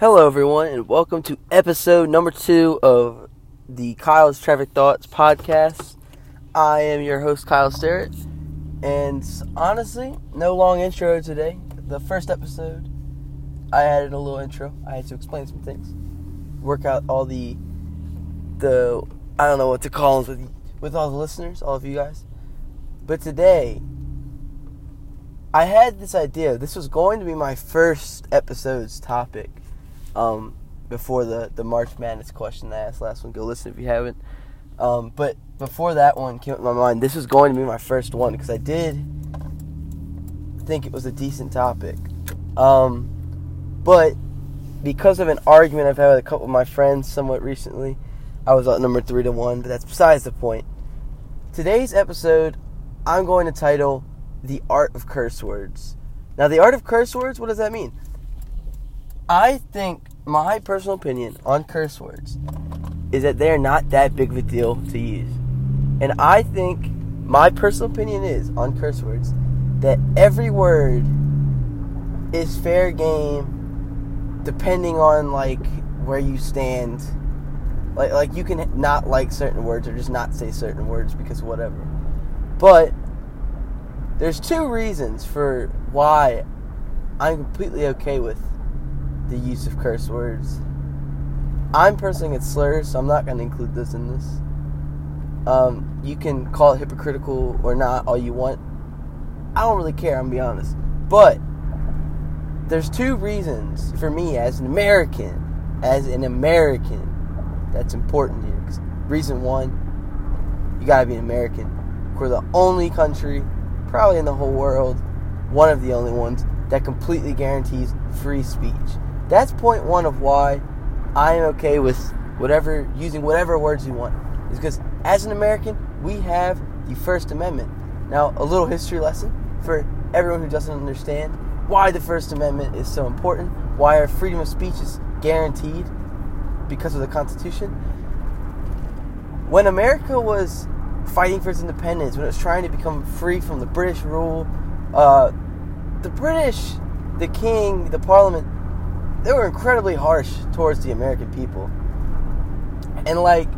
Hello, everyone, and welcome to episode number two of the Kyle's Traffic Thoughts podcast. I am your host, Kyle Sterrett, and honestly, no long intro today. The first episode, I added a little intro. I had to explain some things, work out all the the I don't know what to call them with with all the listeners, all of you guys. But today, I had this idea. This was going to be my first episode's topic um, before the, the March Madness question I asked last one. Go listen if you haven't. Um, but before that one came in my mind, this was going to be my first one because I did think it was a decent topic. Um, but because of an argument I've had with a couple of my friends somewhat recently, I was at number three to one, but that's besides the point. Today's episode, I'm going to title The Art of Curse Words. Now, the art of curse words, what does that mean? I think my personal opinion on curse words is that they're not that big of a deal to use. And I think my personal opinion is on curse words that every word is fair game depending on like where you stand. Like like you can not like certain words or just not say certain words because whatever. But there's two reasons for why I'm completely okay with the use of curse words. I'm personally against slurs, so I'm not going to include this in this. Um, you can call it hypocritical or not, all you want. I don't really care, I'm gonna be honest. But there's two reasons for me as an American, as an American, that's important here. Reason one, you gotta be an American. We're the only country, probably in the whole world, one of the only ones that completely guarantees free speech. That's point one of why I am okay with whatever using whatever words you want. Is because as an American, we have the First Amendment. Now, a little history lesson for everyone who doesn't understand why the First Amendment is so important, why our freedom of speech is guaranteed because of the Constitution. When America was fighting for its independence, when it was trying to become free from the British rule, uh, the British, the king, the parliament, they were incredibly harsh towards the American people. And like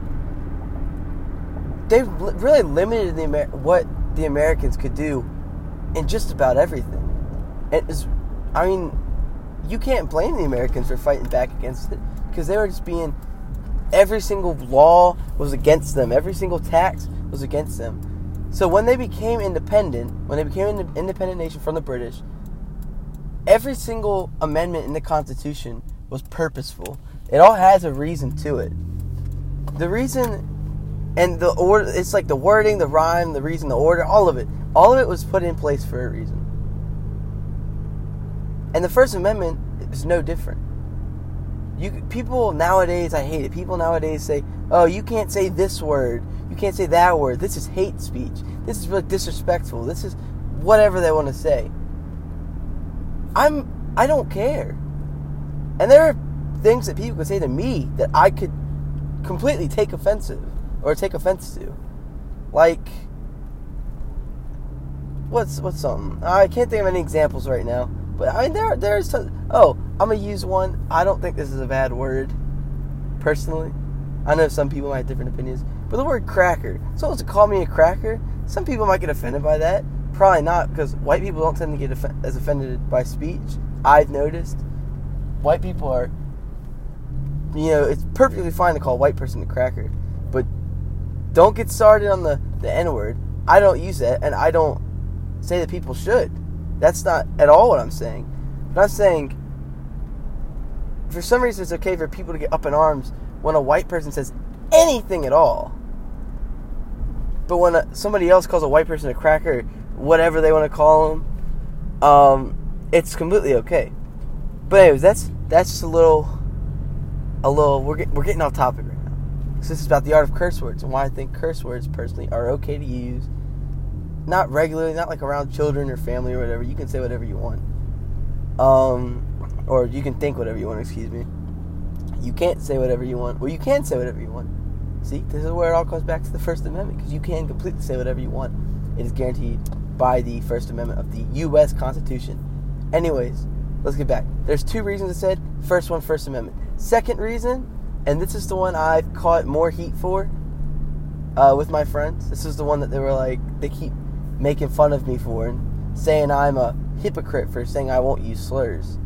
they really limited the Amer- what the Americans could do in just about everything. Is I mean, you can't blame the Americans for fighting back against it because they were just being every single law was against them, every single tax was against them. So when they became independent, when they became an independent nation from the British, every single amendment in the Constitution was purposeful. It all has a reason to it. The reason and the order it's like the wording, the rhyme, the reason, the order, all of it. All of it was put in place for a reason. And the First Amendment is no different. You people nowadays, I hate it. People nowadays say, "Oh, you can't say this word. You can't say that word. This is hate speech. This is really disrespectful. This is whatever they want to say." I'm I don't care. And there are things that people could say to me that I could completely take offensive or take offense to. Like what's what's something? I can't think of any examples right now. But I mean there there's t- oh, I'm gonna use one. I don't think this is a bad word, personally. I know some people might have different opinions. But the word cracker. Someone to call me a cracker, some people might get offended by that. Probably not, because white people don't tend to get off- as offended by speech. I've noticed. White people are, you know, it's perfectly fine to call a white person a cracker, but don't get started on the, the N word. I don't use that, and I don't say that people should. That's not at all what I'm saying. But I'm saying, for some reason, it's okay for people to get up in arms when a white person says anything at all. But when a, somebody else calls a white person a cracker, whatever they want to call them, um, it's completely okay. But anyways, that's that's just a little, a little. We're get, we're getting off topic right now. So this is about the art of curse words and why I think curse words personally are okay to use. Not regularly, not like around children or family or whatever. You can say whatever you want, um, or you can think whatever you want. Excuse me. You can't say whatever you want. Well, you can say whatever you want. See, this is where it all comes back to the First Amendment because you can completely say whatever you want. It is guaranteed by the First Amendment of the U.S. Constitution. Anyways, let's get back. There's two reasons I said. First one, First Amendment. Second reason, and this is the one I've caught more heat for uh, with my friends. This is the one that they were like, they keep making fun of me for and saying I'm a hypocrite for saying I won't use slurs.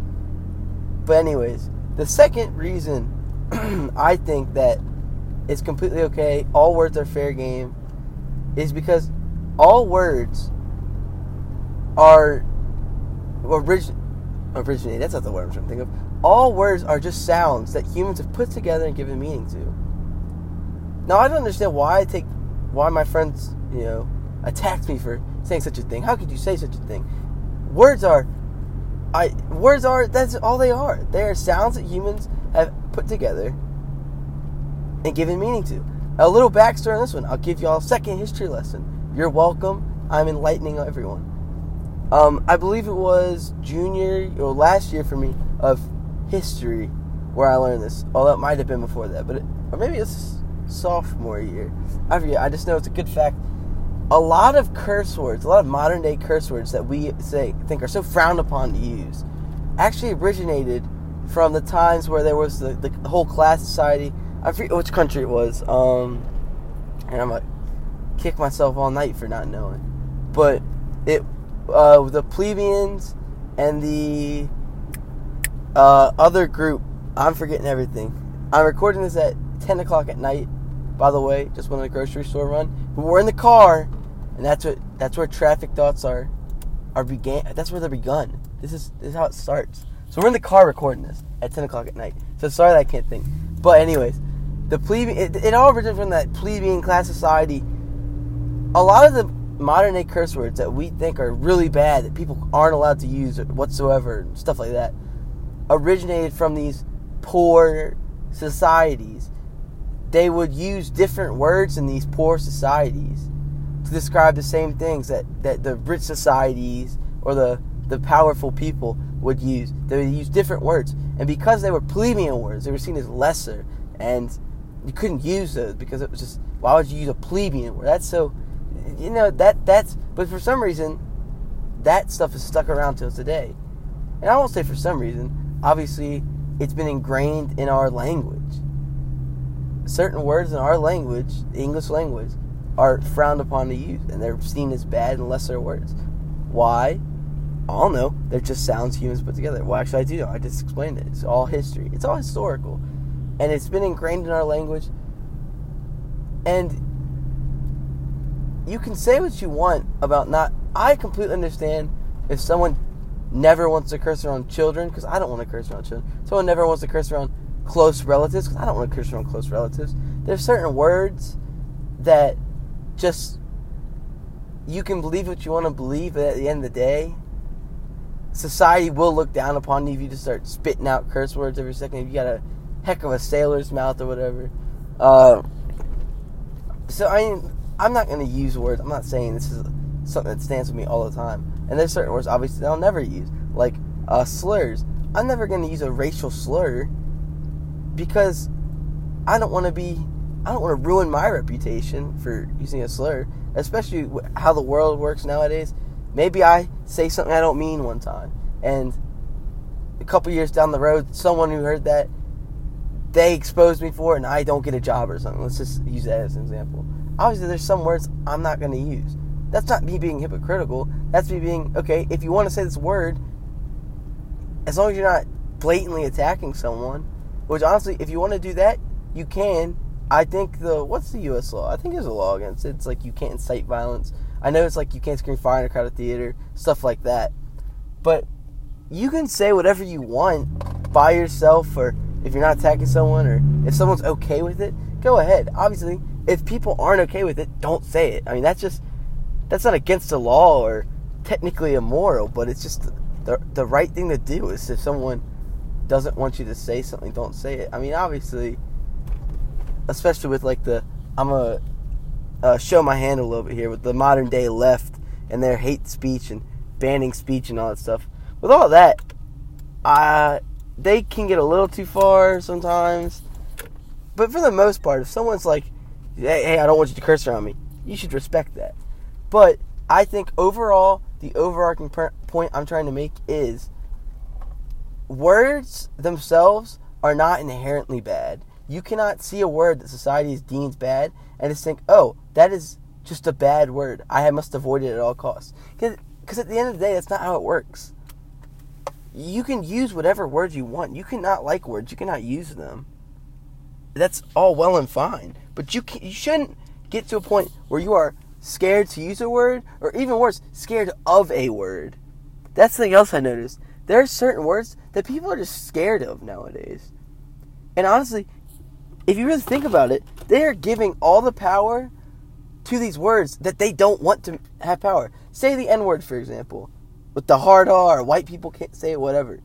But, anyways, the second reason I think that it's completely okay, all words are fair game, is because all words are orig- originate. That's not the word I'm trying to think of. All words are just sounds that humans have put together and given meaning to. Now I don't understand why I take why my friends, you know, attacked me for saying such a thing. How could you say such a thing? Words are I words are that's all they are. They are sounds that humans have put together and given meaning to. A little backstory on this one. I'll give y'all a second history lesson. You're welcome. I'm enlightening everyone. Um, I believe it was junior or last year for me of history where I learned this. Although it might have been before that, but it, or maybe it's sophomore year. I forget. I just know it's a good fact. A lot of curse words, a lot of modern day curse words that we say think are so frowned upon to use, actually originated from the times where there was the, the whole class society. I forget which country it was. Um, and I'm gonna kick myself all night for not knowing. But it uh, the plebeians and the uh, other group. I'm forgetting everything. I'm recording this at 10 o'clock at night. By the way, just went on a grocery store run. But we're in the car, and that's what that's where traffic thoughts are are began. That's where they're begun. This is this is how it starts. So we're in the car recording this at 10 o'clock at night. So sorry that I can't think. But anyways, the plebe it, it all originated from that plebeian class society. A lot of the modern day curse words that we think are really bad that people aren't allowed to use whatsoever, stuff like that, originated from these poor societies. They would use different words in these poor societies to describe the same things that, that the rich societies or the, the powerful people would use. They would use different words. And because they were plebeian words, they were seen as lesser. And you couldn't use those because it was just, why would you use a plebeian word? That's so you know that that's but for some reason that stuff is stuck around us today. And i won't say for some reason. Obviously it's been ingrained in our language. Certain words in our language the english language are frowned upon to use and they're seen as bad and lesser words. Why? I don't know. They're just sounds humans put together. Well actually i do know. I just explained it. It's all history. It's all historical. And it's been ingrained in our language. And you can say what you want about not. I completely understand if someone never wants to curse around children because I don't want to curse around children. Someone never wants to curse around close relatives because I don't want to curse around close relatives. There's certain words that just you can believe what you want to believe, but at the end of the day, society will look down upon you if you just start spitting out curse words every second. If you got a heck of a sailor's mouth or whatever. Uh, so I mean, I'm not going to use words. I'm not saying this is something that stands with me all the time. And there's certain words, obviously, that I'll never use, like uh, slurs. I'm never going to use a racial slur because I don't want to be. I don't want to ruin my reputation for using a slur, especially how the world works nowadays. Maybe I say something I don't mean one time, and a couple years down the road, someone who heard that they exposed me for it, and I don't get a job or something. Let's just use that as an example obviously there's some words I'm not going to use. That's not me being hypocritical. That's me being, okay, if you want to say this word, as long as you're not blatantly attacking someone, which honestly, if you want to do that, you can. I think the, what's the U.S. law? I think there's a law against it. It's like you can't incite violence. I know it's like you can't scream fire in a crowded theater, stuff like that. But you can say whatever you want by yourself, or if you're not attacking someone, or if someone's okay with it, go ahead. Obviously, if people aren't okay with it, don't say it. I mean, that's just that's not against the law or technically immoral, but it's just the the right thing to do. Is if someone doesn't want you to say something, don't say it. I mean, obviously, especially with like the I'm a uh, show my hand a little bit here with the modern day left and their hate speech and banning speech and all that stuff. With all that, uh, they can get a little too far sometimes. But for the most part, if someone's like, hey, hey, I don't want you to curse around me. You should respect that. But I think overall, the overarching point I'm trying to make is words themselves are not inherently bad. You cannot see a word that society deems bad and just think, oh, that is just a bad word. I must avoid it at all costs. Because at the end of the day, that's not how it works. You can use whatever words you want. You cannot like words. You cannot use them. That's all well and fine. But you you shouldn't get to a point where you are scared to use a word, or even worse, scared of a word. That's something else I noticed. There are certain words that people are just scared of nowadays. And honestly, if you really think about it, they are giving all the power to these words that they don't want to have power. Say the N word, for example, with the hard R, white people can't say it, whatever.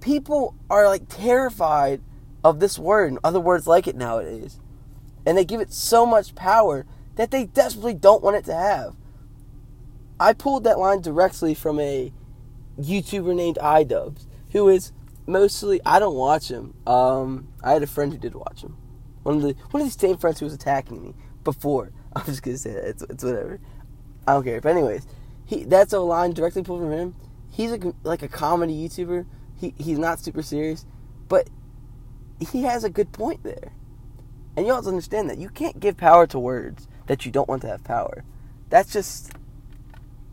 People are like terrified of this word and other words like it nowadays. And they give it so much power that they desperately don't want it to have. I pulled that line directly from a YouTuber named iDubbbz, who is mostly I don't watch him. Um, I had a friend who did watch him. One of the one of these same friends who was attacking me before. I'm just gonna say that it's, it's whatever. I don't care. But anyways, he that's a line directly pulled from him. He's a, like a comedy YouTuber. He he's not super serious, but he has a good point there. And you also understand that you can't give power to words that you don't want to have power. That's just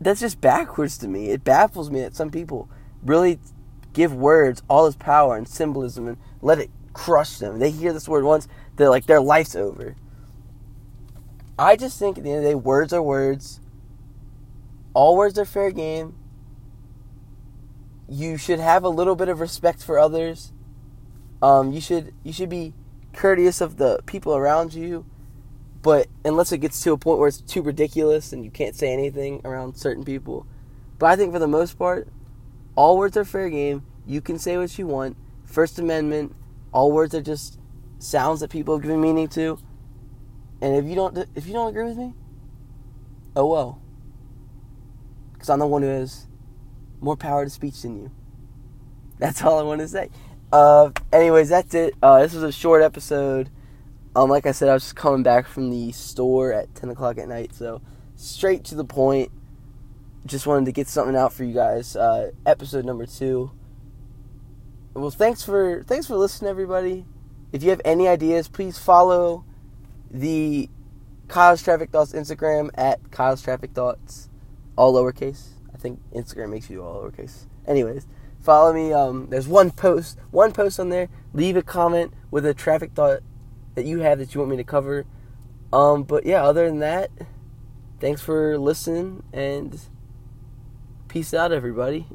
that's just backwards to me. It baffles me that some people really give words all this power and symbolism and let it crush them. They hear this word once, they're like their life's over. I just think at the end of the day, words are words. All words are fair game. You should have a little bit of respect for others. Um, you should you should be courteous of the people around you. But unless it gets to a point where it's too ridiculous and you can't say anything around certain people. But I think for the most part, all words are fair game. You can say what you want. First Amendment, all words are just sounds that people have given meaning to. And if you don't if you don't agree with me, oh well. Cuz I'm the one who has more power to speech than you. That's all I want to say. Uh, anyways, that's it. Uh, this was a short episode. Um, like I said, I was just coming back from the store at 10 o'clock at night, so straight to the point. Just wanted to get something out for you guys. Uh, episode number two. Well, thanks for thanks for listening, everybody. If you have any ideas, please follow the Kyle's Traffic Thoughts Instagram at Kyle's Traffic Thoughts, all lowercase. I think Instagram makes you all lowercase. Anyways, follow me. Um, there's one post, one post on there. Leave a comment with a traffic thought that you have that you want me to cover. Um, but yeah, other than that, thanks for listening and peace out, everybody.